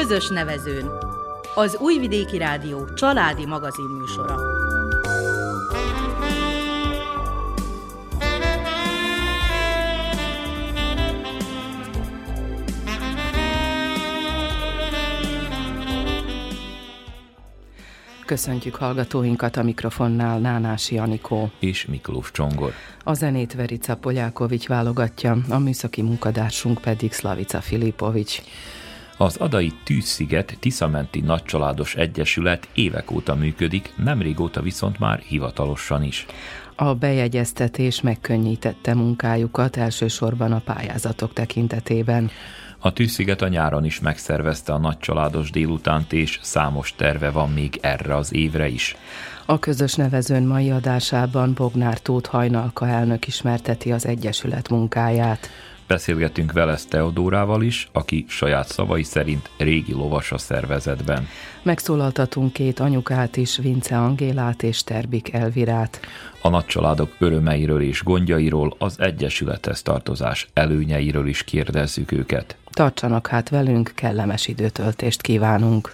Közös nevezőn. Az Újvidéki Rádió családi magazinműsora. Köszöntjük hallgatóinkat a mikrofonnál Nánási Anikó. És Miklós Csongor. A zenét Verica Polyákovics válogatja, a műszaki munkadársunk pedig Slavica Filipovics. Az Adai Tűzsziget Tiszamenti Nagycsaládos Egyesület évek óta működik, nem régóta viszont már hivatalosan is. A bejegyeztetés megkönnyítette munkájukat elsősorban a pályázatok tekintetében. A Tűzsziget a nyáron is megszervezte a nagycsaládos délutánt, és számos terve van még erre az évre is. A közös nevezőn mai adásában Bognár Tóth Hajnalka elnök ismerteti az Egyesület munkáját. Beszélgetünk vele Teodórával is, aki saját szavai szerint régi lovas a szervezetben. Megszólaltatunk két anyukát is, Vince Angélát és Terbik Elvirát. A nagycsaládok örömeiről és gondjairól, az Egyesülethez tartozás előnyeiről is kérdezzük őket. Tartsanak hát velünk, kellemes időtöltést kívánunk!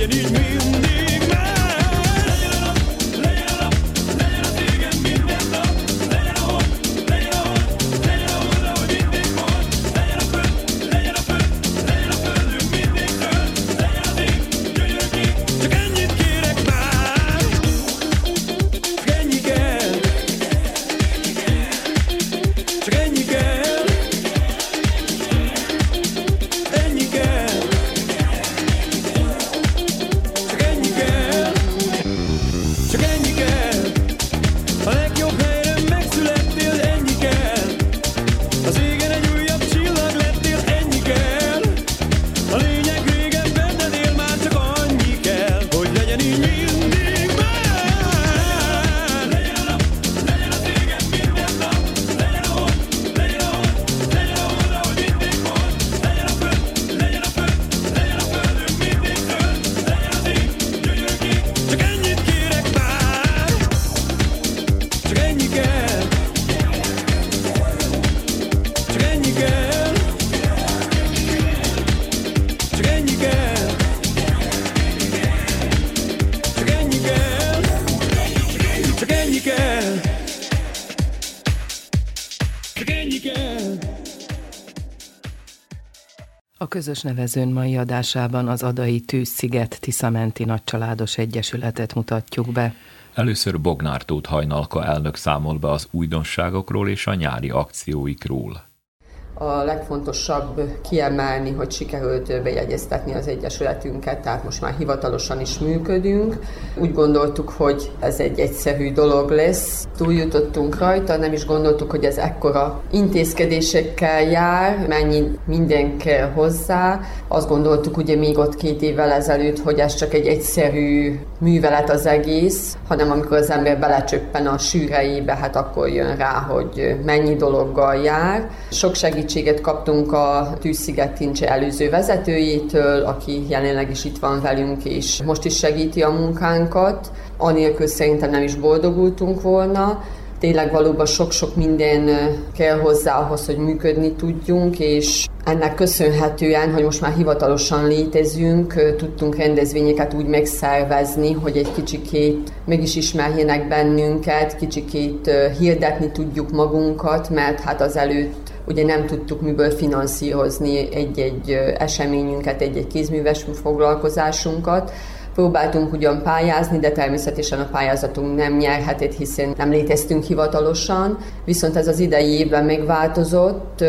you need me. Közös nevezőn mai adásában az Adai Tűzsziget Tiszamenti Nagycsaládos Egyesületet mutatjuk be. Először Bognár Tóth Hajnalka elnök számol be az újdonságokról és a nyári akcióikról. Legfontosabb kiemelni, hogy sikerült bejegyeztetni az Egyesületünket, tehát most már hivatalosan is működünk. Úgy gondoltuk, hogy ez egy egyszerű dolog lesz. Túljutottunk rajta, nem is gondoltuk, hogy ez ekkora intézkedésekkel jár, mennyi minden kell hozzá. Azt gondoltuk ugye még ott két évvel ezelőtt, hogy ez csak egy egyszerű művelet az egész, hanem amikor az ember belecsöppen a sűreibe, hát akkor jön rá, hogy mennyi dologgal jár. Sok segítség kaptunk a Tűzsziget Tincse előző vezetőjétől, aki jelenleg is itt van velünk, és most is segíti a munkánkat. Anélkül szerintem nem is boldogultunk volna. Tényleg valóban sok-sok minden kell hozzá ahhoz, hogy működni tudjunk, és ennek köszönhetően, hogy most már hivatalosan létezünk, tudtunk rendezvényeket úgy megszervezni, hogy egy kicsikét mégis ismerjenek bennünket, kicsikét hirdetni tudjuk magunkat, mert hát az előtt ugye nem tudtuk miből finanszírozni egy-egy eseményünket, egy-egy kézműves foglalkozásunkat, Próbáltunk ugyan pályázni, de természetesen a pályázatunk nem nyerhetett, hiszen nem léteztünk hivatalosan, viszont ez az idei évben megváltozott,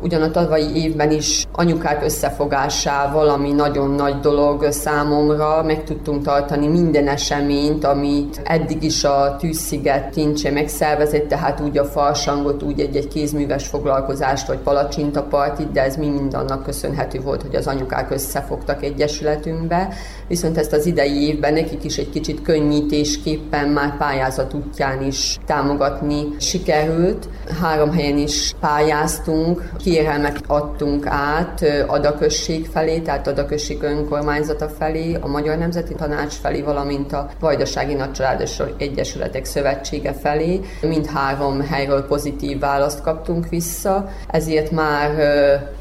Ugyan a tavalyi évben is anyukák összefogásával, ami nagyon nagy dolog számomra, meg tudtunk tartani minden eseményt, amit eddig is a Tűzsziget tincse megszervezett, tehát úgy a farsangot, úgy egy-egy kézműves foglalkozást, vagy palacsintapartit, de ez mi mind annak köszönhető volt, hogy az anyukák összefogtak egyesületünkbe. Viszont ezt az idei évben nekik is egy kicsit könnyítésképpen már pályázat útján is támogatni sikerült. Három helyen is pályáztunk, kérelmet adtunk át Adaközség felé, tehát Adaközség önkormányzata felé, a Magyar Nemzeti Tanács felé, valamint a Vajdasági Nagycsaládos Egyesületek Szövetsége felé. Mindhárom helyről pozitív választ kaptunk vissza, ezért már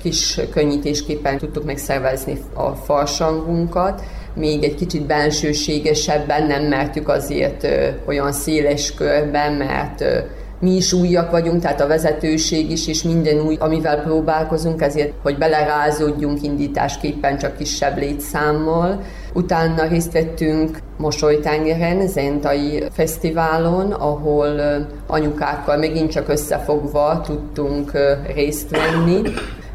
kis könnyítésképpen tudtuk megszervezni a farsangunkat, még egy kicsit bensőségesebben nem mertük azért olyan széles körben, mert mi is újak vagyunk, tehát a vezetőség is, és minden új, amivel próbálkozunk, ezért, hogy belerázódjunk indításképpen csak kisebb létszámmal. Utána részt vettünk Mosolytengeren, Zentai Fesztiválon, ahol anyukákkal megint csak összefogva tudtunk részt venni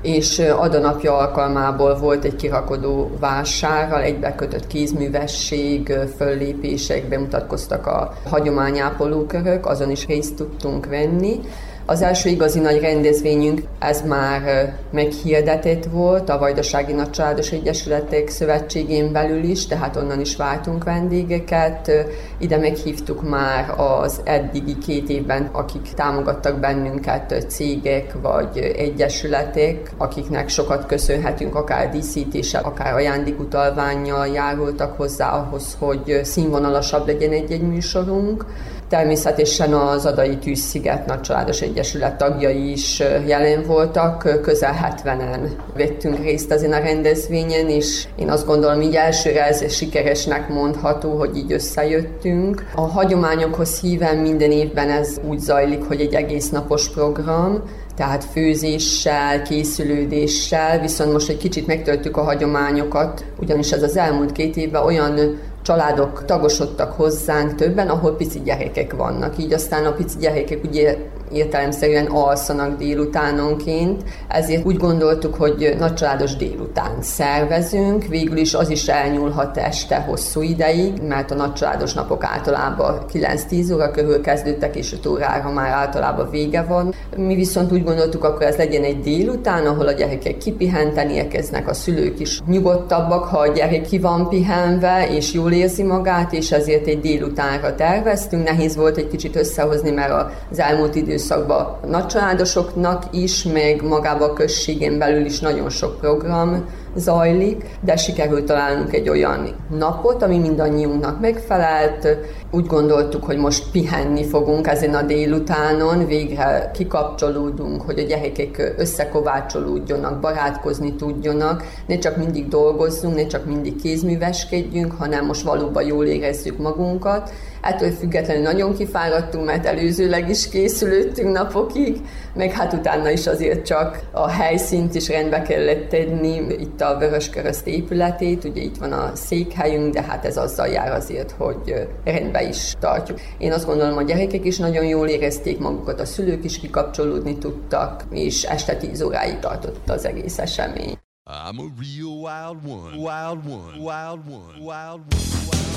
és adanapja alkalmából volt egy kirakodó vásárral, egybekötött kézművesség, föllépések, bemutatkoztak a hagyományápolókörök, azon is részt tudtunk venni. Az első igazi nagy rendezvényünk, ez már meghirdetett volt a Vajdasági Nagycsaládos Egyesületek Szövetségén belül is, tehát onnan is váltunk vendégeket. Ide meghívtuk már az eddigi két évben, akik támogattak bennünket, cégek vagy egyesületek, akiknek sokat köszönhetünk, akár díszítéssel, akár ajándékutalványjal járultak hozzá ahhoz, hogy színvonalasabb legyen egy-egy műsorunk. Természetesen az Adai Tűzsziget Nagycsaládos Egyesület tagjai is jelen voltak, közel 70-en vettünk részt ezen a rendezvényen, és én azt gondolom, így elsőre ez sikeresnek mondható, hogy így összejöttünk. A hagyományokhoz híven minden évben ez úgy zajlik, hogy egy egész napos program, tehát főzéssel, készülődéssel, viszont most egy kicsit megtöltük a hagyományokat, ugyanis ez az elmúlt két évben olyan családok tagosodtak hozzánk többen, ahol pici gyerekek vannak. Így aztán a pici gyerekek ugye értelemszerűen alszanak délutánonként, ezért úgy gondoltuk, hogy nagycsaládos délután szervezünk, végül is az is elnyúlhat este hosszú ideig, mert a nagycsaládos napok általában 9-10 óra körül kezdődtek, és 5 órára már általában vége van. Mi viszont úgy gondoltuk, akkor ez legyen egy délután, ahol a gyerekek kipihenteni érkeznek, a szülők is nyugodtabbak, ha a gyerek ki van pihenve, és jól érzi magát, és ezért egy délutánra terveztünk. Nehéz volt egy kicsit összehozni, mert az elmúlt idő időszakban nagycsaládosoknak is, meg magában a községen belül is nagyon sok program zajlik, de sikerült találnunk egy olyan napot, ami mindannyiunknak megfelelt. Úgy gondoltuk, hogy most pihenni fogunk ezen a délutánon, végre kikapcsolódunk, hogy a gyerekek összekovácsolódjonak, barátkozni tudjonak, ne csak mindig dolgozzunk, ne csak mindig kézműveskedjünk, hanem most valóban jól érezzük magunkat. Ettől függetlenül nagyon kifáradtunk, mert előzőleg is készülöttünk napokig, meg hát utána is azért csak a helyszínt is rendbe kellett tenni, itt a Vöröskereszt épületét, ugye itt van a székhelyünk, de hát ez azzal jár azért, hogy rendbe is tartjuk. Én azt gondolom, a gyerekek is nagyon jól érezték magukat, a szülők is kikapcsolódni tudtak, és este 10 óráig tartott az egész esemény. I'm a real wild one, wild one, wild one, wild one. Wild one.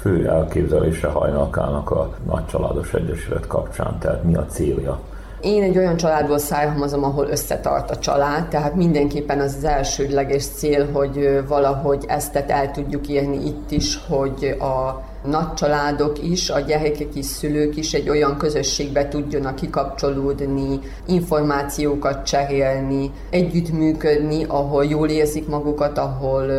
Fő elképzelése hajnalkának a Nagycsaládos Egyesület kapcsán? Tehát mi a célja? Én egy olyan családból származom, ahol összetart a család, tehát mindenképpen az az elsődleges cél, hogy valahogy ezt el tudjuk érni itt is, hogy a nagy családok is, a gyerekek is, szülők is egy olyan közösségbe tudjanak kikapcsolódni, információkat cserélni, együttműködni, ahol jól érzik magukat, ahol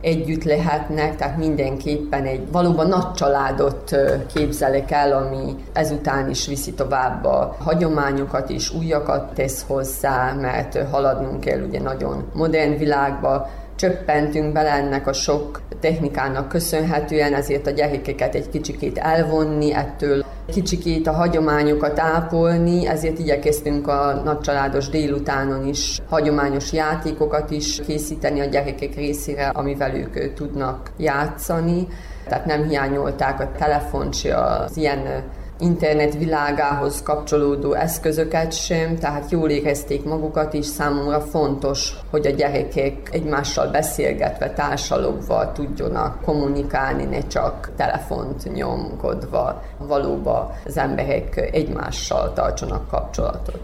együtt lehetnek, tehát mindenképpen egy valóban nagy családot képzelek el, ami ezután is viszi tovább a hagyományokat és újakat tesz hozzá, mert haladnunk kell ugye nagyon modern világba, csöppentünk bele ennek a sok technikának köszönhetően, ezért a gyerekeket egy kicsikét elvonni ettől, kicsikét a hagyományokat ápolni, ezért igyekeztünk a nagycsaládos délutánon is hagyományos játékokat is készíteni a gyerekek részére, amivel ők tudnak játszani. Tehát nem hiányolták a telefont, se az ilyen internet világához kapcsolódó eszközöket sem, tehát jól érezték magukat is. Számomra fontos, hogy a gyerekek egymással beszélgetve, társalogva tudjanak kommunikálni, ne csak telefont nyomkodva, valóban az emberek egymással tartsanak kapcsolatot.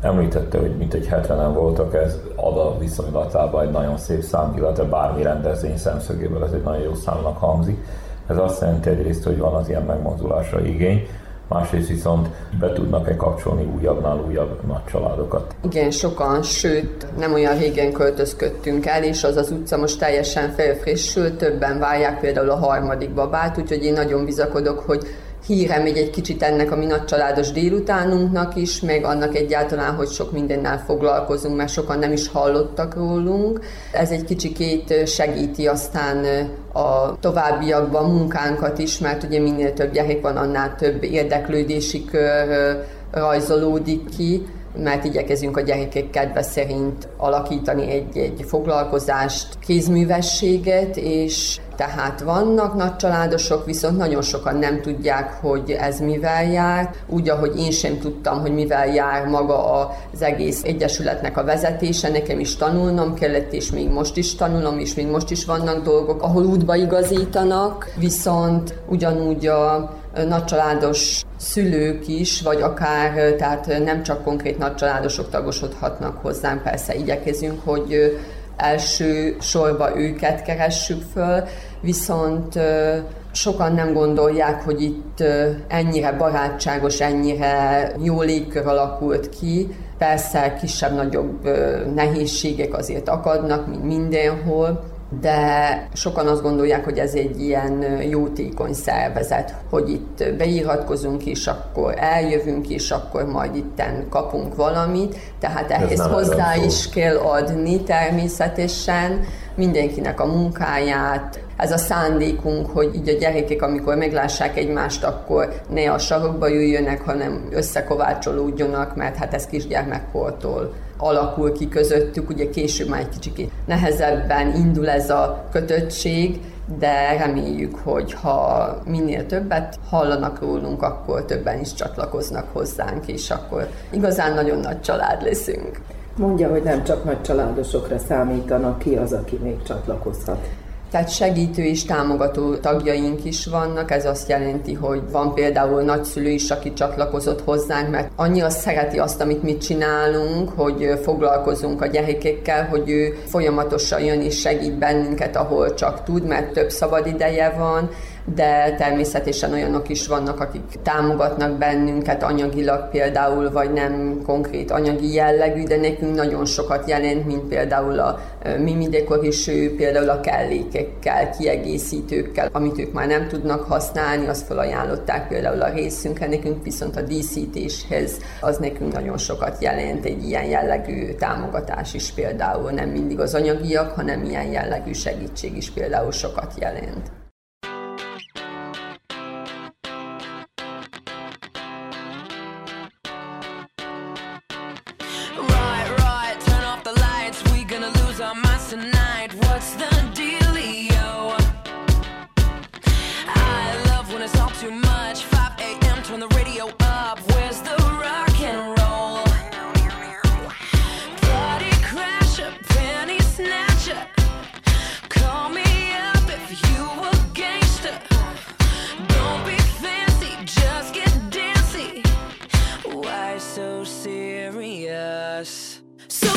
Említette, hogy mint egy 70-en voltak, ez ad a viszonylatában egy nagyon szép szám, illetve bármi rendezvény szemszögéből ez egy nagyon jó számnak hangzik. Ez azt jelenti egyrészt, hogy van az ilyen megmozdulásra igény, másrészt viszont be tudnak-e kapcsolni újabbnál újabb nagy családokat. Igen, sokan, sőt, nem olyan régen költözködtünk el, és az az utca most teljesen felfrissült, többen várják például a harmadik babát, úgyhogy én nagyon bizakodok, hogy híre megy egy kicsit ennek a mi nagy családos délutánunknak is, meg annak egyáltalán, hogy sok mindennel foglalkozunk, mert sokan nem is hallottak rólunk. Ez egy kicsikét segíti aztán a továbbiakban munkánkat is, mert ugye minél több gyerek van, annál több érdeklődési kör rajzolódik ki, mert igyekezünk a gyerekek kedve szerint alakítani egy-egy foglalkozást, kézművességet, és tehát vannak nagy családosok, viszont nagyon sokan nem tudják, hogy ez mivel jár. Úgy, ahogy én sem tudtam, hogy mivel jár maga az egész egyesületnek a vezetése, nekem is tanulnom kellett, és még most is tanulom, és még most is vannak dolgok, ahol útba igazítanak, viszont ugyanúgy a nagycsaládos szülők is, vagy akár, tehát nem csak konkrét nagycsaládosok tagosodhatnak hozzánk, persze igyekezünk, hogy első sorba őket keressük föl, viszont sokan nem gondolják, hogy itt ennyire barátságos, ennyire jó légkör alakult ki. Persze kisebb-nagyobb nehézségek azért akadnak, mint mindenhol, de sokan azt gondolják, hogy ez egy ilyen jótékony szervezet, hogy itt beíratkozunk, és akkor eljövünk, és akkor majd itten kapunk valamit, tehát ehhez hozzá is kell adni természetesen mindenkinek a munkáját, ez a szándékunk, hogy így a gyerekek, amikor meglássák egymást, akkor ne a sarokba jöjjönek, hanem összekovácsolódjonak, mert hát ez kisgyermekkortól alakul ki közöttük, ugye később már egy kicsit nehezebben indul ez a kötöttség, de reméljük, hogy ha minél többet hallanak rólunk, akkor többen is csatlakoznak hozzánk, és akkor igazán nagyon nagy család leszünk. Mondja, hogy nem csak nagy családosokra számítanak, ki az, aki még csatlakozhat. Tehát segítő és támogató tagjaink is vannak, ez azt jelenti, hogy van például nagyszülő is, aki csatlakozott hozzánk, mert annyira szereti azt, amit mi csinálunk, hogy foglalkozunk a gyerekekkel, hogy ő folyamatosan jön és segít bennünket, ahol csak tud, mert több szabad ideje van, de természetesen olyanok is vannak, akik támogatnak bennünket anyagilag például, vagy nem konkrét anyagi jellegű, de nekünk nagyon sokat jelent, mint például a mimidekor is, ő például a kellékekkel, kiegészítőkkel, amit ők már nem tudnak használni, azt felajánlották például a részünkre, nekünk viszont a díszítéshez az nekünk nagyon sokat jelent, egy ilyen jellegű támogatás is például, nem mindig az anyagiak, hanem ilyen jellegű segítség is például sokat jelent. So serious. So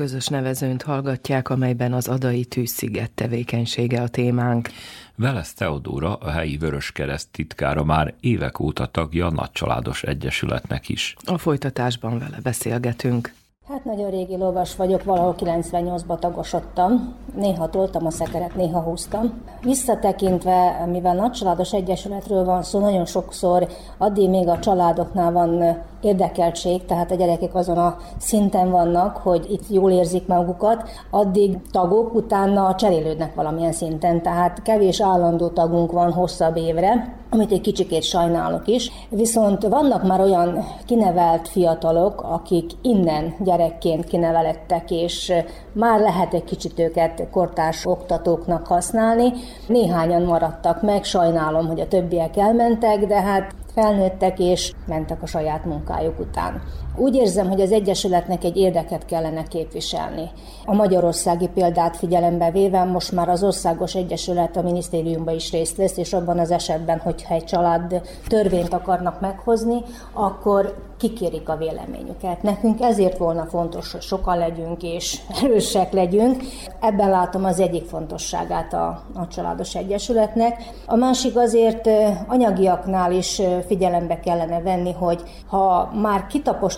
közös nevezőnt hallgatják, amelyben az adai tűzsziget tevékenysége a témánk. Velesz Teodóra, a helyi Vöröskereszt titkára már évek óta tagja a Nagycsaládos Egyesületnek is. A folytatásban vele beszélgetünk. Hát nagyon régi lovas vagyok, valahol 98-ba tagosodtam. Néha toltam a szekeret, néha húztam. Visszatekintve, mivel nagycsaládos egyesületről van szó, nagyon sokszor addig még a családoknál van érdekeltség, tehát a gyerekek azon a szinten vannak, hogy itt jól érzik magukat, addig tagok utána cserélődnek valamilyen szinten, tehát kevés állandó tagunk van hosszabb évre, amit egy kicsikét sajnálok is. Viszont vannak már olyan kinevelt fiatalok, akik innen gyerekként kinevelettek, és már lehet egy kicsit őket kortárs oktatóknak használni. Néhányan maradtak meg, sajnálom, hogy a többiek elmentek, de hát felnőttek és mentek a saját munkájuk után. Úgy érzem, hogy az Egyesületnek egy érdeket kellene képviselni. A magyarországi példát figyelembe véve most már az Országos Egyesület a minisztériumban is részt vesz, és abban az esetben, hogyha egy család törvényt akarnak meghozni, akkor kikérik a véleményüket. Nekünk ezért volna fontos, hogy sokan legyünk és erősek legyünk. Ebben látom az egyik fontosságát a, a Családos Egyesületnek. A másik azért anyagiaknál is figyelembe kellene venni, hogy ha már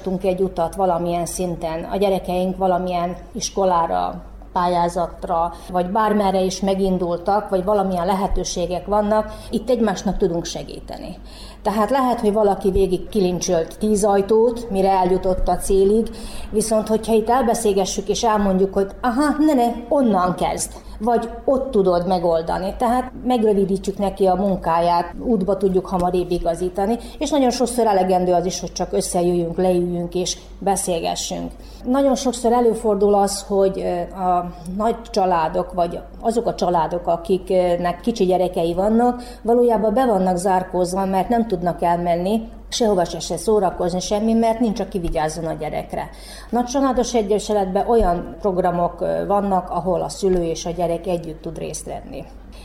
kitapostunk egy utat valamilyen szinten, a gyerekeink valamilyen iskolára, pályázatra, vagy bármerre is megindultak, vagy valamilyen lehetőségek vannak, itt egymásnak tudunk segíteni. Tehát lehet, hogy valaki végig kilincsölt tíz ajtót, mire eljutott a célig, viszont hogyha itt elbeszélgessük és elmondjuk, hogy aha, ne, ne, onnan kezd, vagy ott tudod megoldani. Tehát megrövidítjük neki a munkáját, útba tudjuk hamarabb igazítani, és nagyon sokszor elegendő az is, hogy csak összejöjjünk, leüljünk és beszélgessünk. Nagyon sokszor előfordul az, hogy a nagy családok, vagy azok a családok, akiknek kicsi gyerekei vannak, valójában be vannak zárkózva, mert nem tudnak elmenni sehova se, se szórakozni, semmi, mert nincs, aki vigyázzon a gyerekre. Nagy családos egyesületben olyan programok vannak, ahol a szülő és a gyerek együtt tud részt venni.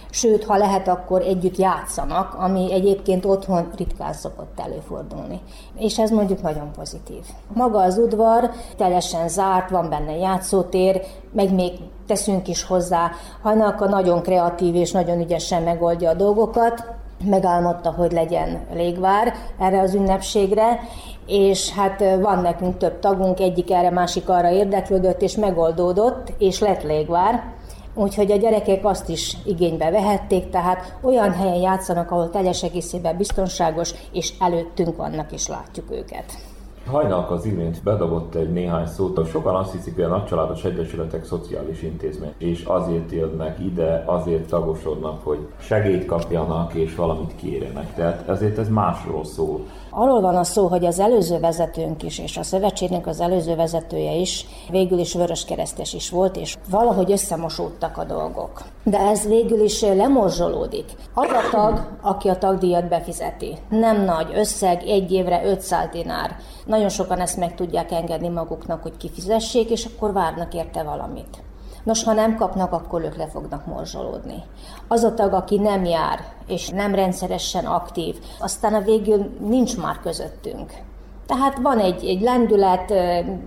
Sőt, ha lehet, akkor együtt játszanak, ami egyébként otthon ritkán szokott előfordulni. És ez mondjuk nagyon pozitív. Maga az udvar teljesen zárt, van benne játszótér, meg még teszünk is hozzá. Hajnalka nagyon kreatív és nagyon ügyesen megoldja a dolgokat, megálmodta, hogy legyen légvár erre az ünnepségre, és hát van nekünk több tagunk, egyik erre, másik arra érdeklődött, és megoldódott, és lett légvár. Úgyhogy a gyerekek azt is igénybe vehették, tehát olyan helyen játszanak, ahol teljes egészében biztonságos, és előttünk vannak, és látjuk őket. Hajnalka az imént bedobott egy néhány szót, sokan azt hiszik, hogy a nagycsaládos egyesületek szociális intézmény, és azért jönnek ide, azért tagosodnak, hogy segélyt kapjanak és valamit kérjenek. Tehát ezért ez másról szól. Arról van a szó, hogy az előző vezetőnk is, és a szövetségnek az előző vezetője is végül is vöröskeresztes is volt, és valahogy összemosódtak a dolgok. De ez végül is lemorzsolódik. Az a tag, aki a tagdíjat befizeti. Nem nagy összeg, egy évre 500 dinár. Nagyon sokan ezt meg tudják engedni maguknak, hogy kifizessék, és akkor várnak érte valamit. Nos, ha nem kapnak, akkor ők le fognak morzsolódni. Az a tag, aki nem jár, és nem rendszeresen aktív, aztán a végül nincs már közöttünk. Tehát van egy, egy lendület,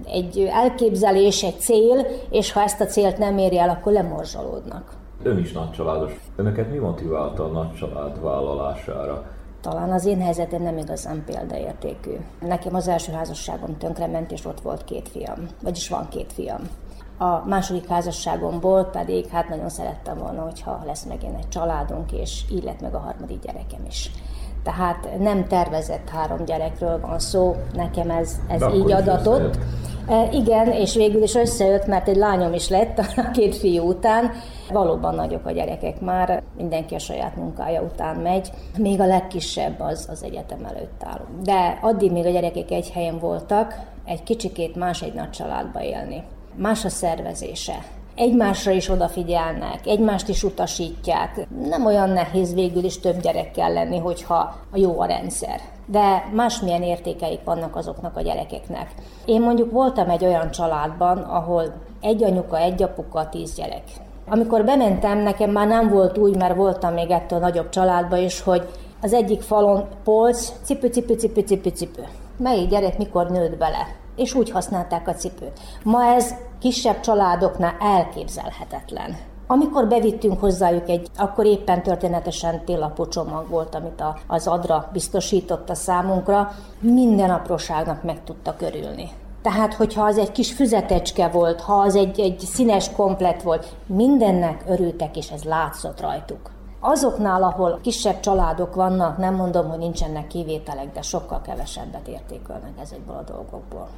egy elképzelés, egy cél, és ha ezt a célt nem éri el, akkor lemorzsolódnak. Ön is nagycsaládos. Önöket mi motiválta a nagycsalád vállalására? Talán az én helyzetem nem igazán példaértékű. Nekem az első házasságom tönkrement, és ott volt két fiam. Vagyis van két fiam. A második házasságomból pedig hát nagyon szerettem volna, hogyha lesz megint egy családunk, és így lett meg a harmadik gyerekem is. Tehát nem tervezett három gyerekről van szó, nekem ez, ez így adatott. E, igen, és végül is összejött, mert egy lányom is lett a két fiú után. Valóban nagyok a gyerekek már, mindenki a saját munkája után megy, még a legkisebb az az egyetem előtt áll. De addig még a gyerekek egy helyen voltak, egy kicsikét más egy nagy családba élni. Más a szervezése, egymásra is odafigyelnek, egymást is utasítják. Nem olyan nehéz végül is több gyerekkel lenni, hogyha a jó a rendszer. De másmilyen értékeik vannak azoknak a gyerekeknek. Én mondjuk voltam egy olyan családban, ahol egy anyuka, egy apuka, tíz gyerek. Amikor bementem, nekem már nem volt úgy, mert voltam még ettől nagyobb családban is, hogy az egyik falon polc, cipő, cipő, cipő, cipő, cipő. Melyik gyerek mikor nőtt bele? És úgy használták a cipőt. Ma ez kisebb családoknál elképzelhetetlen. Amikor bevittünk hozzájuk egy, akkor éppen történetesen télapó csomag volt, amit a, az Adra biztosított a számunkra, minden apróságnak meg tudta körülni. Tehát, hogyha az egy kis füzetecske volt, ha az egy, egy színes komplet volt, mindennek örültek, és ez látszott rajtuk. Azoknál, ahol kisebb családok vannak, nem mondom, hogy nincsenek kivételek, de sokkal kevesebbet értékelnek ezekből a dolgokból.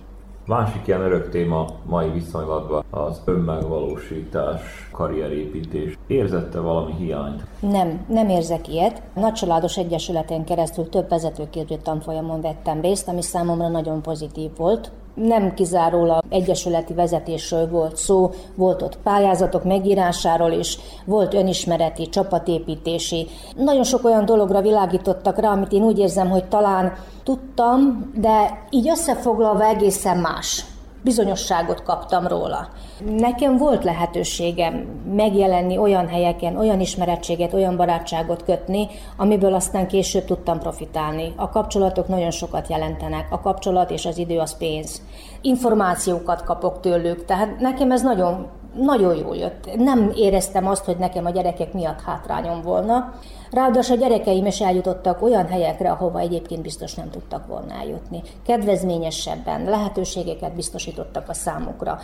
Másik ilyen örök téma mai viszonylatban az önmegvalósítás, karrierépítés. Érzette valami hiányt? Nem, nem érzek ilyet. Nagycsaládos Egyesületen keresztül több vezetőképző tanfolyamon vettem részt, ami számomra nagyon pozitív volt nem kizárólag egyesületi vezetésről volt szó, volt ott pályázatok megírásáról is, volt önismereti, csapatépítési. Nagyon sok olyan dologra világítottak rá, amit én úgy érzem, hogy talán tudtam, de így összefoglalva egészen más bizonyosságot kaptam róla. Nekem volt lehetőségem megjelenni olyan helyeken, olyan ismerettséget, olyan barátságot kötni, amiből aztán később tudtam profitálni. A kapcsolatok nagyon sokat jelentenek, a kapcsolat és az idő az pénz. Információkat kapok tőlük, tehát nekem ez nagyon nagyon jó jött. Nem éreztem azt, hogy nekem a gyerekek miatt hátrányom volna. Ráadásul a gyerekeim is eljutottak olyan helyekre, ahova egyébként biztos nem tudtak volna eljutni. Kedvezményesebben lehetőségeket biztosítottak a számukra.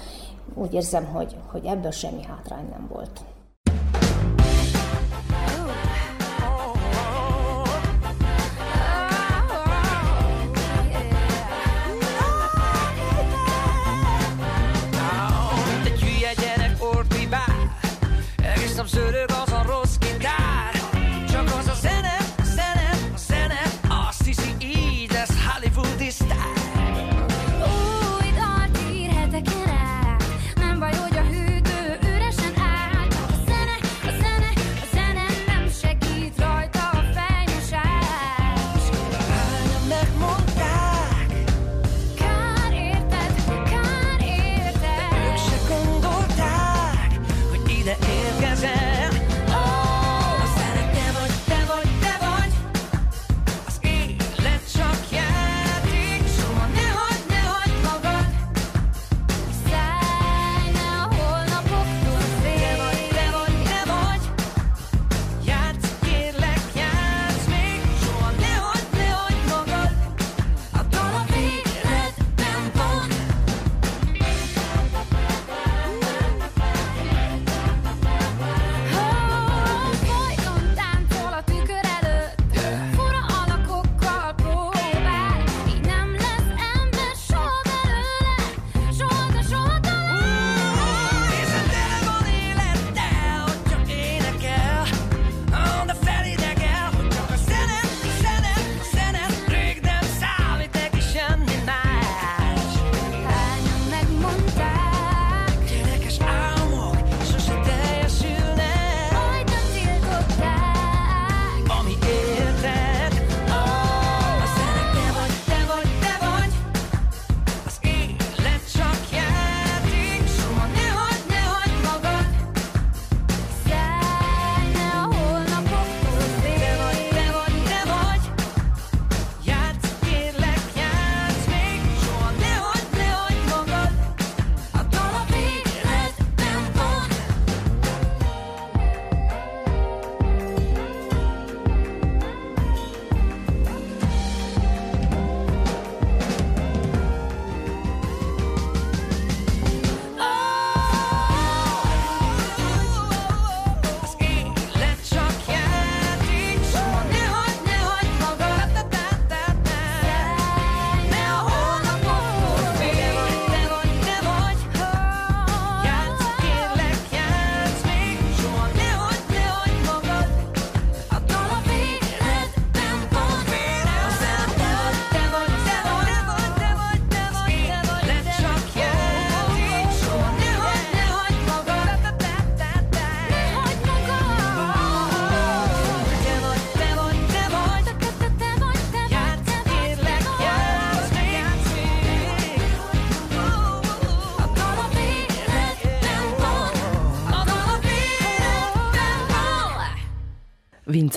Úgy érzem, hogy, hogy ebből semmi hátrány nem volt. Zörög az a rossz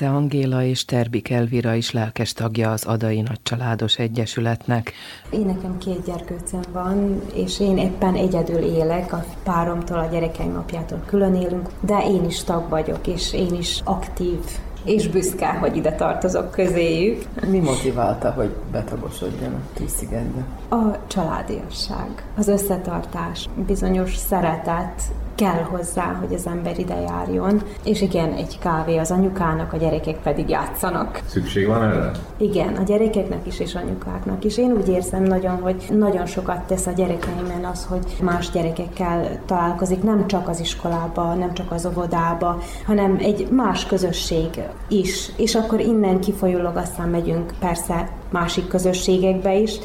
Vince Angéla és Terbik Elvira is lelkes tagja az Adai Nagycsaládos Egyesületnek. Én nekem két gyerkőcem van, és én éppen egyedül élek, a páromtól, a gyerekeim apjától külön élünk, de én is tag vagyok, és én is aktív és büszke, hogy ide tartozok közéjük. Mi motiválta, hogy betagosodjon a Tűszigetbe? A családiasság, az összetartás, bizonyos szeretet kell hozzá, hogy az ember ide járjon. És igen, egy kávé az anyukának, a gyerekek pedig játszanak. Szükség van erre? Igen, a gyerekeknek is és anyukáknak is. Én úgy érzem nagyon, hogy nagyon sokat tesz a gyerekeimen az, hogy más gyerekekkel találkozik, nem csak az iskolába, nem csak az óvodába, hanem egy más közösség is. És akkor innen kifolyólag aztán megyünk persze másik közösségekbe is,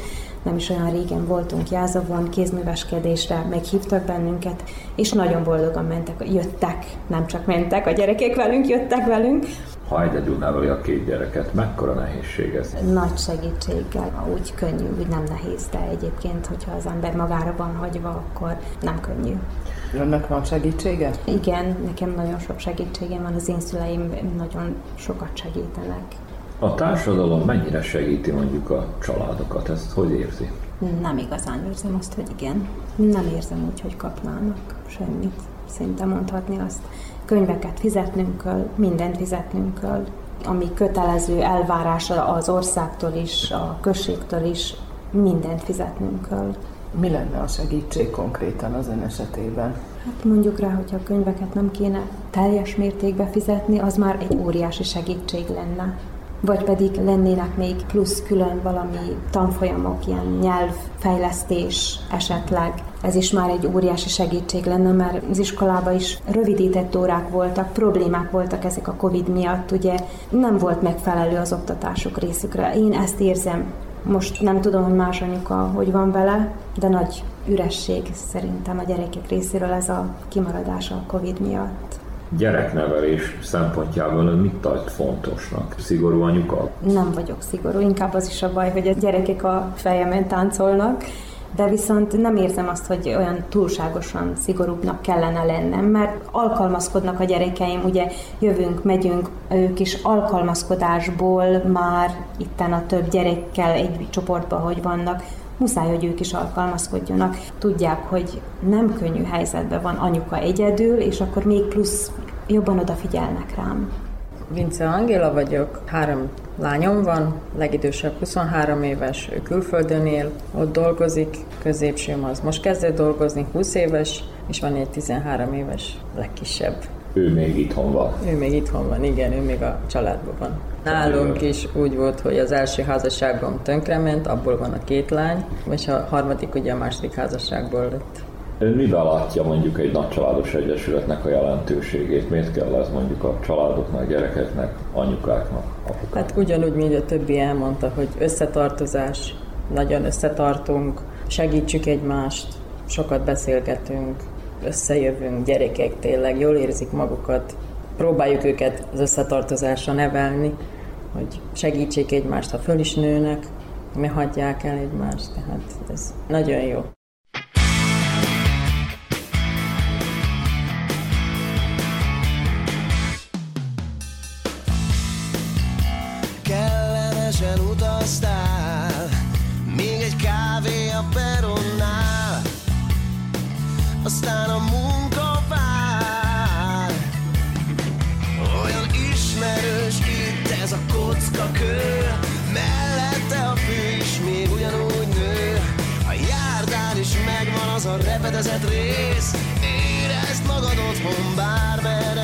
nem is olyan régen voltunk Jázavon kézműveskedésre, meghívtak bennünket, és nagyon boldogan mentek, jöttek, nem csak mentek, a gyerekek velünk, jöttek velünk. Ha egyedül neveli a két gyereket, mekkora nehézség ez? Nagy segítséggel, úgy könnyű, úgy nem nehéz, de egyébként, hogyha az ember magára van hagyva, akkor nem könnyű. Önnek van segítsége? Igen, nekem nagyon sok segítségem van, az én szüleim nagyon sokat segítenek. A társadalom mennyire segíti mondjuk a családokat? Ezt hogy érzi? Nem igazán érzem azt, hogy igen. Nem érzem úgy, hogy kapnának semmit. Szinte mondhatni azt. Könyveket fizetnünk kell, mindent fizetnünk kell, ami kötelező elvárása az országtól is, a községtől is, mindent fizetnünk kell. Mi lenne a segítség konkrétan az ön esetében? Hát mondjuk rá, hogyha a könyveket nem kéne teljes mértékben fizetni, az már egy óriási segítség lenne vagy pedig lennének még plusz külön valami tanfolyamok, ilyen nyelvfejlesztés esetleg. Ez is már egy óriási segítség lenne, mert az iskolában is rövidített órák voltak, problémák voltak ezek a Covid miatt, ugye nem volt megfelelő az oktatásuk részükre. Én ezt érzem. Most nem tudom, hogy más anyuka hogy van vele, de nagy üresség szerintem a gyerekek részéről ez a kimaradás a Covid miatt gyereknevelés szempontjából mit tart fontosnak? Szigorú anyuka? Nem vagyok szigorú, inkább az is a baj, hogy a gyerekek a fejemen táncolnak, de viszont nem érzem azt, hogy olyan túlságosan szigorúbbnak kellene lennem, mert alkalmazkodnak a gyerekeim, ugye jövünk, megyünk, ők is alkalmazkodásból már itten a több gyerekkel egy csoportban, hogy vannak, muszáj, hogy ők is alkalmazkodjanak. Tudják, hogy nem könnyű helyzetben van anyuka egyedül, és akkor még plusz jobban odafigyelnek rám. Vince Angéla vagyok, három lányom van, legidősebb 23 éves, ő külföldön él, ott dolgozik, középsőm az most kezdett dolgozni, 20 éves, és van egy 13 éves, legkisebb. Ő még itthon van. Ő még itthon van, igen, ő még a családban van. Nálunk is úgy volt, hogy az első házasságom tönkrement, abból van a két lány, és a harmadik ugye a második házasságból lett. Ön mivel látja mondjuk egy nagycsaládos egyesületnek a jelentőségét? Miért kell ez mondjuk a családoknak, gyerekeknek, anyukáknak, apukáknak? Hát ugyanúgy, mint a többi elmondta, hogy összetartozás, nagyon összetartunk, segítsük egymást, sokat beszélgetünk, összejövünk, gyerekek tényleg jól érzik magukat, próbáljuk őket az összetartozásra nevelni, hogy segítsék egymást, ha föl is nőnek, ne hagyják el egymást, tehát ez nagyon jó. Kő, mellette a fű is még ugyanúgy nő. A járdán is megvan az a repedezett rész, érezd magad otthon bármerre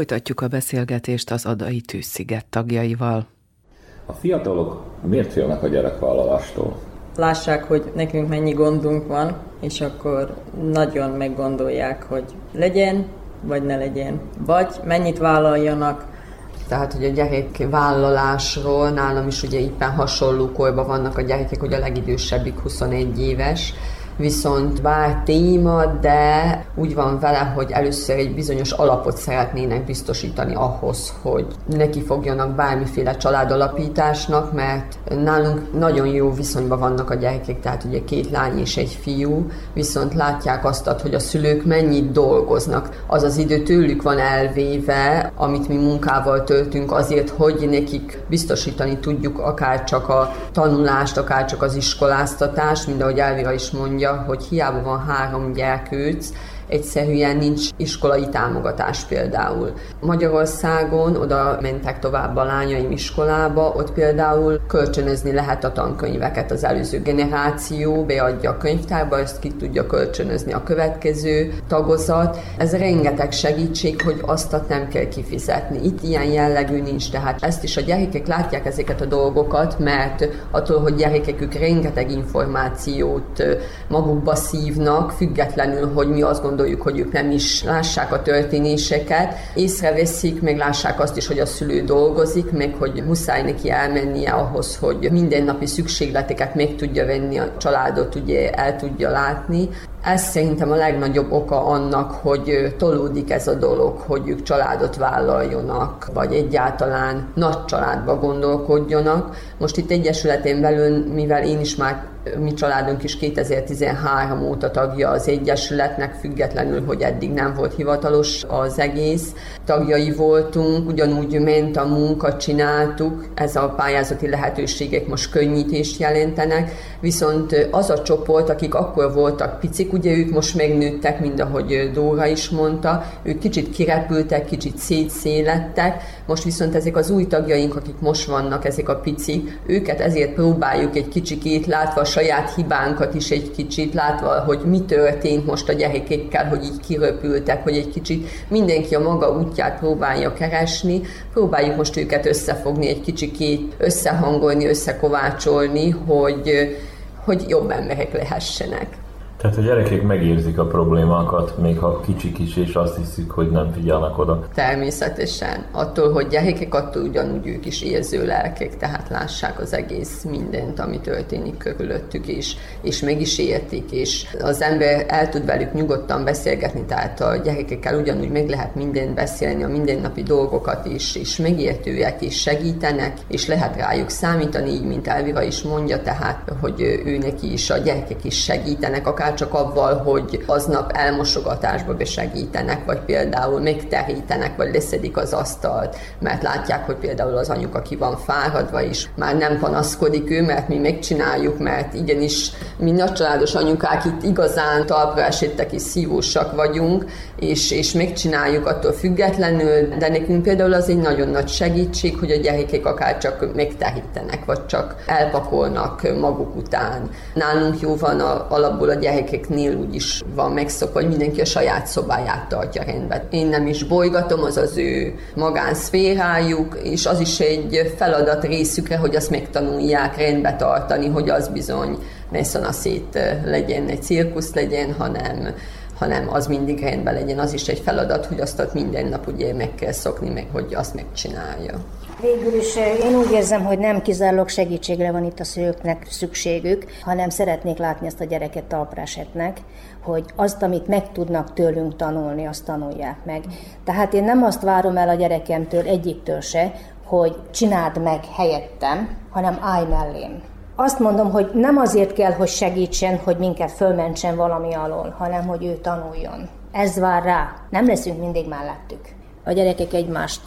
Folytatjuk a beszélgetést az Adai Tűzsziget tagjaival. A fiatalok miért félnek a gyerekvállalástól? Lássák, hogy nekünk mennyi gondunk van, és akkor nagyon meggondolják, hogy legyen, vagy ne legyen. Vagy mennyit vállaljanak, Tehát, hogy a gyerekvállalásról nálam is ugye éppen hasonló korban vannak a gyerekek, hogy a legidősebbik 21 éves, viszont bár téma, de úgy van vele, hogy először egy bizonyos alapot szeretnének biztosítani ahhoz, hogy neki fogjanak bármiféle családalapításnak, mert nálunk nagyon jó viszonyban vannak a gyerekek, tehát ugye két lány és egy fiú, viszont látják azt, hogy a szülők mennyit dolgoznak. Az az idő tőlük van elvéve, amit mi munkával töltünk azért, hogy nekik biztosítani tudjuk akár csak a tanulást, akár csak az iskoláztatást, mint ahogy Elvira is mondja, hogy hiába van három gyerkőc, egyszerűen nincs iskolai támogatás például. Magyarországon oda mentek tovább a lányaim iskolába, ott például kölcsönözni lehet a tankönyveket. Az előző generáció beadja a könyvtárba, ezt ki tudja kölcsönözni a következő tagozat. Ez rengeteg segítség, hogy azt nem kell kifizetni. Itt ilyen jellegű nincs, tehát ezt is a gyerekek látják ezeket a dolgokat, mert attól, hogy gyerekekük rengeteg információt magukba szívnak, függetlenül, hogy mi azt gondoljuk, hogy ők nem is lássák a történéseket, észreveszik, meg lássák azt is, hogy a szülő dolgozik, meg hogy muszáj neki elmennie ahhoz, hogy mindennapi szükségleteket meg tudja venni, a családot ugye el tudja látni. Ez szerintem a legnagyobb oka annak, hogy tolódik ez a dolog, hogy ők családot vállaljonak, vagy egyáltalán nagy családba gondolkodjanak. Most itt Egyesületén belül, mivel én is már mi családunk is 2013 óta tagja az Egyesületnek, függetlenül, hogy eddig nem volt hivatalos az egész. Tagjai voltunk, ugyanúgy ment a munka, csináltuk, ez a pályázati lehetőségek most könnyítést jelentenek, viszont az a csoport, akik akkor voltak picik, ugye ők most megnőttek, mind ahogy Dóra is mondta, ők kicsit kirepültek, kicsit szétszélettek, most viszont ezek az új tagjaink, akik most vannak, ezek a picik, őket ezért próbáljuk egy kicsikét látva a saját hibánkat is egy kicsit, látva, hogy mi történt most a gyerekekkel, hogy így kiröpültek, hogy egy kicsit mindenki a maga útját próbálja keresni, próbáljuk most őket összefogni, egy kicsikét összehangolni, összekovácsolni, hogy, hogy jobb emberek lehessenek. Tehát a gyerekek megérzik a problémákat, még ha kicsik is, és azt hiszik, hogy nem figyelnek oda. Természetesen. Attól, hogy gyerekek, attól ugyanúgy ők is érző lelkek, tehát lássák az egész mindent, ami történik körülöttük, és, és meg is értik, és az ember el tud velük nyugodtan beszélgetni, tehát a gyerekekkel ugyanúgy meg lehet mindent beszélni, a mindennapi dolgokat is, és megértőek is segítenek, és lehet rájuk számítani, így, mint Elvira is mondja, tehát, hogy ő neki is, a gyerekek is segítenek, akár csak avval, hogy aznap elmosogatásba besegítenek, vagy például megterítenek, vagy leszedik az asztalt, mert látják, hogy például az anyuka ki van fáradva is, már nem panaszkodik ő, mert mi megcsináljuk, mert igenis mi nagycsaládos anyukák itt igazán talpra esettek és szívósak vagyunk, és, és megcsináljuk attól függetlenül, de nekünk például az egy nagyon nagy segítség, hogy a gyerekek akár csak megterítenek, vagy csak elpakolnak maguk után. Nálunk jó van a, alapból a gyerekeknél úgy is van megszokva, hogy mindenki a saját szobáját tartja rendben. Én nem is bolygatom, az az ő magánszférájuk, és az is egy feladat részükre, hogy azt megtanulják rendbe tartani, hogy az bizony ne szét legyen, egy cirkusz legyen, hanem hanem az mindig rendben legyen. Az is egy feladat, hogy azt ott minden nap ugye meg kell szokni, meg hogy azt megcsinálja. Végül is én úgy érzem, hogy nem kizárólag segítségre van itt a szülőknek szükségük, hanem szeretnék látni ezt a gyereket talpra esetnek, hogy azt, amit meg tudnak tőlünk tanulni, azt tanulják meg. Tehát én nem azt várom el a gyerekemtől, egyiktől se, hogy csináld meg helyettem, hanem állj mellém. Azt mondom, hogy nem azért kell, hogy segítsen, hogy minket fölmentsen valami alól, hanem hogy ő tanuljon. Ez vár rá. Nem leszünk mindig mellettük a gyerekek egymást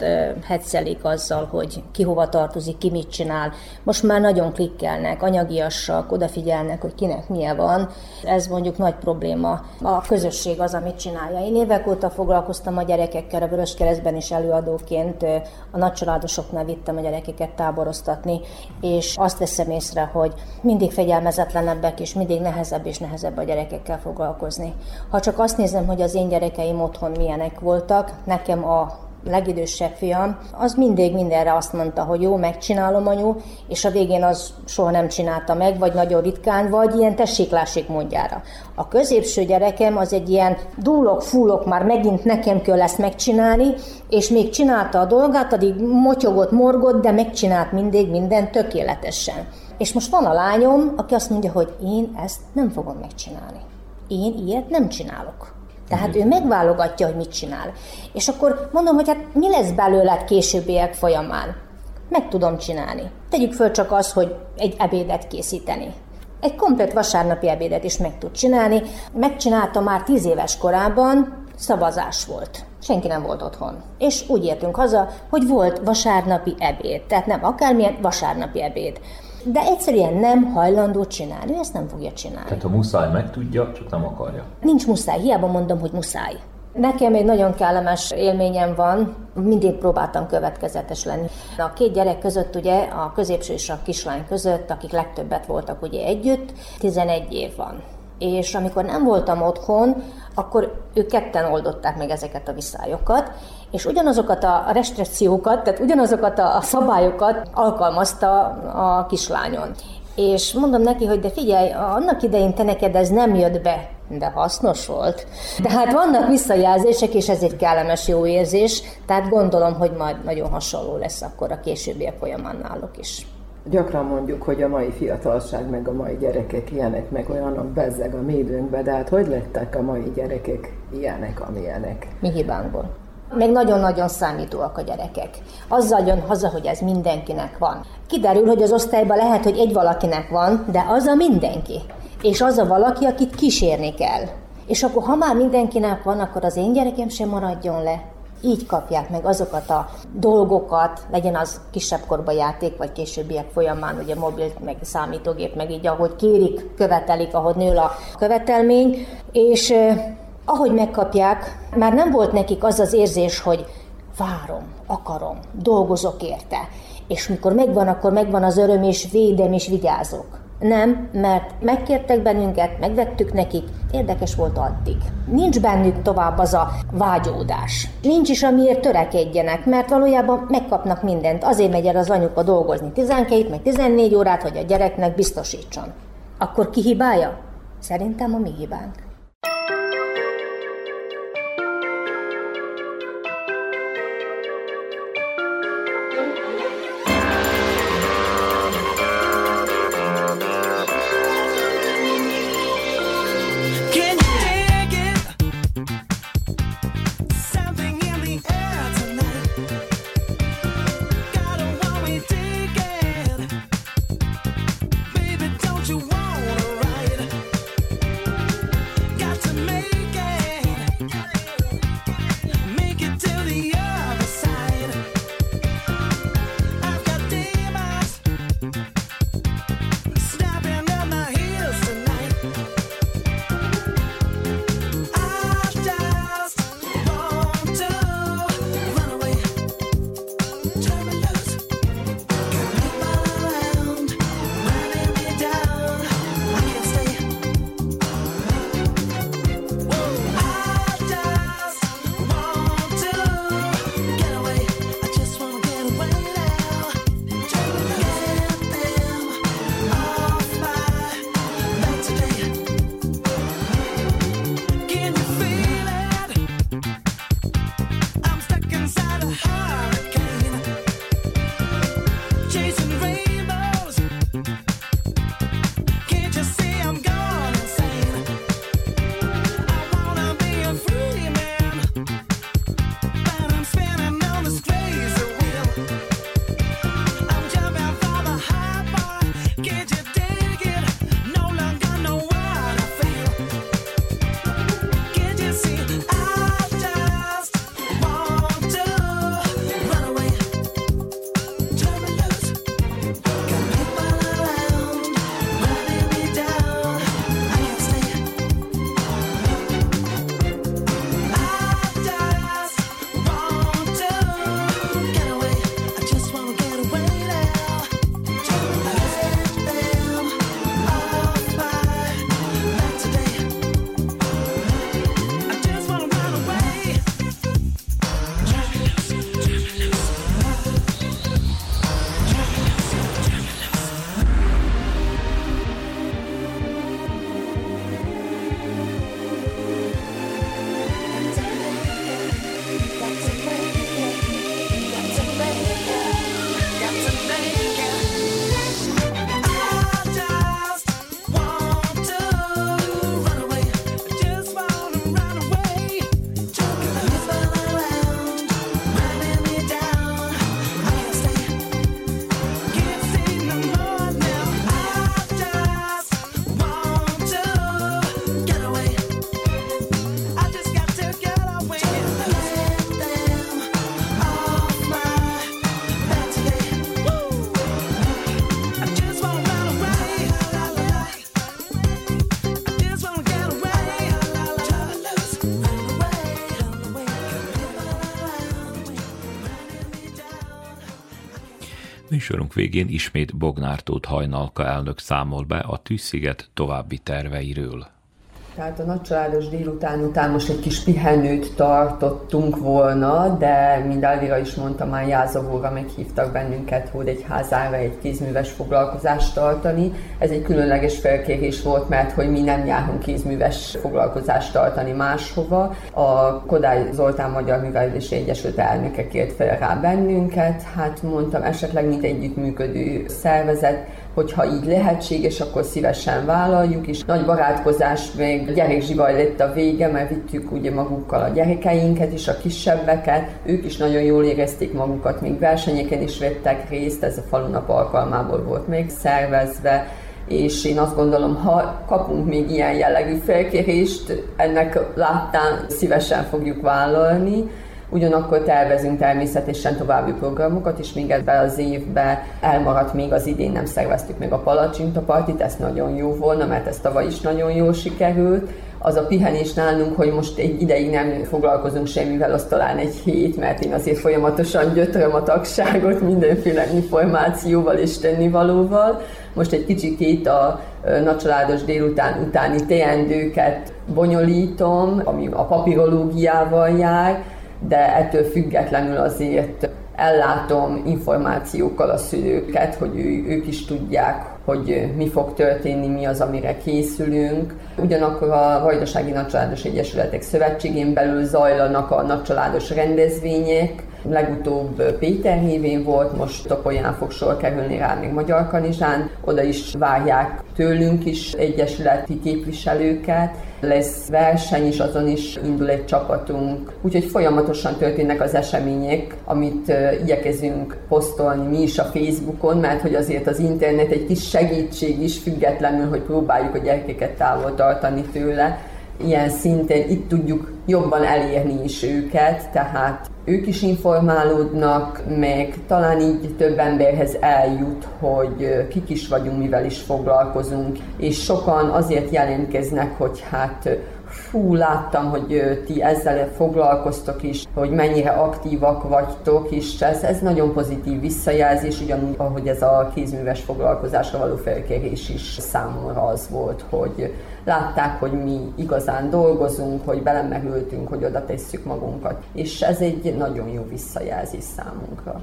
hetszelik azzal, hogy ki hova tartozik, ki mit csinál. Most már nagyon klikkelnek, anyagiassak, odafigyelnek, hogy kinek milyen van. Ez mondjuk nagy probléma. A közösség az, amit csinálja. Én évek óta foglalkoztam a gyerekekkel, a Vöröskeresztben is előadóként. A nagycsaládosoknál vittem a gyerekeket táboroztatni, és azt veszem észre, hogy mindig fegyelmezetlenebbek, és mindig nehezebb és nehezebb a gyerekekkel foglalkozni. Ha csak azt nézem, hogy az én gyerekeim otthon milyenek voltak, nekem a legidősebb fiam, az mindig mindenre azt mondta, hogy jó, megcsinálom anyu, és a végén az soha nem csinálta meg, vagy nagyon ritkán, vagy ilyen tesséklásik mondjára. A középső gyerekem az egy ilyen dúlok, fúlok, már megint nekem kell ezt megcsinálni, és még csinálta a dolgát, addig motyogott, morgott, de megcsinált mindig minden tökéletesen. És most van a lányom, aki azt mondja, hogy én ezt nem fogom megcsinálni. Én ilyet nem csinálok. Tehát ő megválogatja, hogy mit csinál. És akkor mondom, hogy hát mi lesz belőled későbbiek folyamán? Meg tudom csinálni. Tegyük föl csak az, hogy egy ebédet készíteni. Egy komplet vasárnapi ebédet is meg tud csinálni. Megcsinálta már tíz éves korában, szavazás volt. Senki nem volt otthon. És úgy értünk haza, hogy volt vasárnapi ebéd. Tehát nem akármilyen vasárnapi ebéd de egyszerűen nem hajlandó csinálni, ő ezt nem fogja csinálni. Tehát ha muszáj megtudja, csak nem akarja. Nincs muszáj, hiába mondom, hogy muszáj. Nekem egy nagyon kellemes élményem van, mindig próbáltam következetes lenni. A két gyerek között, ugye, a középső és a kislány között, akik legtöbbet voltak ugye együtt, 11 év van. És amikor nem voltam otthon, akkor ők ketten oldották meg ezeket a viszályokat, és ugyanazokat a restrikciókat, tehát ugyanazokat a szabályokat alkalmazta a kislányon. És mondom neki, hogy de figyelj, annak idején te neked ez nem jött be, de hasznos volt. Tehát vannak visszajelzések, és ez egy kellemes jó érzés, tehát gondolom, hogy majd nagyon hasonló lesz akkor a későbbiek folyamán náluk is. Gyakran mondjuk, hogy a mai fiatalság, meg a mai gyerekek ilyenek, meg olyanok bezzeg a mi időnkbe, de hát hogy lettek a mai gyerekek ilyenek, amilyenek? Mi hibánkból még nagyon-nagyon számítóak a gyerekek. Azzal jön haza, hogy ez mindenkinek van. Kiderül, hogy az osztályban lehet, hogy egy valakinek van, de az a mindenki. És az a valaki, akit kísérni kell. És akkor, ha már mindenkinek van, akkor az én gyerekem sem maradjon le. Így kapják meg azokat a dolgokat, legyen az kisebb korba játék, vagy későbbiek folyamán, ugye mobil, meg számítógép, meg így, ahogy kérik, követelik, ahogy nő a követelmény, és ahogy megkapják, már nem volt nekik az az érzés, hogy várom, akarom, dolgozok érte, és mikor megvan, akkor megvan az öröm, és védem, és vigyázok. Nem, mert megkértek bennünket, megvettük nekik, érdekes volt addig. Nincs bennük tovább az a vágyódás. Nincs is, amiért törekedjenek, mert valójában megkapnak mindent. Azért megy el az anyuka dolgozni 12 meg 14 órát, hogy a gyereknek biztosítson. Akkor ki hibája? Szerintem a mi hibánk. Műsorunk végén ismét Bognártót Hajnalka elnök számol be a Tűzsziget további terveiről. Tehát a nagycsaládos délután után most egy kis pihenőt tartottunk volna, de mind Elvira is mondta, már Jázavóra meghívtak bennünket Hódegyházára egy kézműves foglalkozást tartani. Ez egy különleges felkérés volt, mert hogy mi nem járunk kézműves foglalkozást tartani máshova. A Kodály Zoltán Magyar Művelési Egyesült elnöke kért fel rá bennünket. Hát mondtam, esetleg mint együttműködő szervezet, hogyha így lehetséges, akkor szívesen vállaljuk, és nagy barátkozás még gyerekzsivaj lett a vége, mert vittük ugye magukkal a gyerekeinket is, a kisebbeket, ők is nagyon jól érezték magukat, még versenyeken is vettek részt, ez a falunap alkalmából volt még szervezve, és én azt gondolom, ha kapunk még ilyen jellegű felkérést, ennek láttán szívesen fogjuk vállalni, Ugyanakkor tervezünk természetesen további programokat, és még ebben az évben elmaradt még az idén, nem szerveztük meg a palacsintapartit, ez nagyon jó volna, mert ez tavaly is nagyon jól sikerült. Az a pihenés nálunk, hogy most egy ideig nem foglalkozunk semmivel, az talán egy hét, mert én azért folyamatosan gyötröm a tagságot mindenféle információval és tennivalóval. Most egy kicsikét a nagycsaládos délután utáni teendőket bonyolítom, ami a papírológiával jár, de ettől függetlenül azért ellátom információkkal a szülőket, hogy ő, ők is tudják, hogy mi fog történni, mi az, amire készülünk. Ugyanakkor a Vajdasági Nagycsaládos Egyesületek Szövetségén belül zajlanak a nagycsaládos rendezvények, Legutóbb Péter hívén volt, most Topolyán fog sor kerülni rá még Magyar Kanizsán. Oda is várják tőlünk is egyesületi képviselőket. Lesz verseny is, azon is indul egy csapatunk. Úgyhogy folyamatosan történnek az események, amit uh, igyekezünk posztolni mi is a Facebookon, mert hogy azért az internet egy kis segítség is, függetlenül, hogy próbáljuk a gyerekeket távol tartani tőle ilyen szinten itt tudjuk jobban elérni is őket, tehát ők is informálódnak, meg talán így több emberhez eljut, hogy kik is vagyunk, mivel is foglalkozunk, és sokan azért jelentkeznek, hogy hát fú, láttam, hogy ti ezzel foglalkoztok is, hogy mennyire aktívak vagytok, és ez, ez nagyon pozitív visszajelzés, ugyanúgy, ahogy ez a kézműves foglalkozásra való felkérés is számomra az volt, hogy látták, hogy mi igazán dolgozunk, hogy belemegültünk, hogy oda tesszük magunkat. És ez egy nagyon jó visszajelzés számunkra.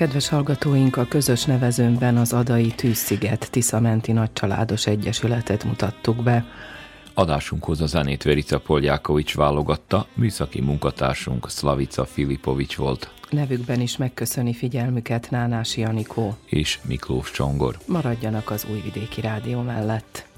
Kedves hallgatóink, a közös nevezőnkben az Adai Tűzsziget Tiszamenti Nagycsaládos Egyesületet mutattuk be. Adásunkhoz a zenét Verica Poljákovics válogatta, műszaki munkatársunk Slavica Filipovics volt. Nevükben is megköszöni figyelmüket Nánási Anikó. És Miklós Csongor. Maradjanak az Újvidéki Rádió mellett.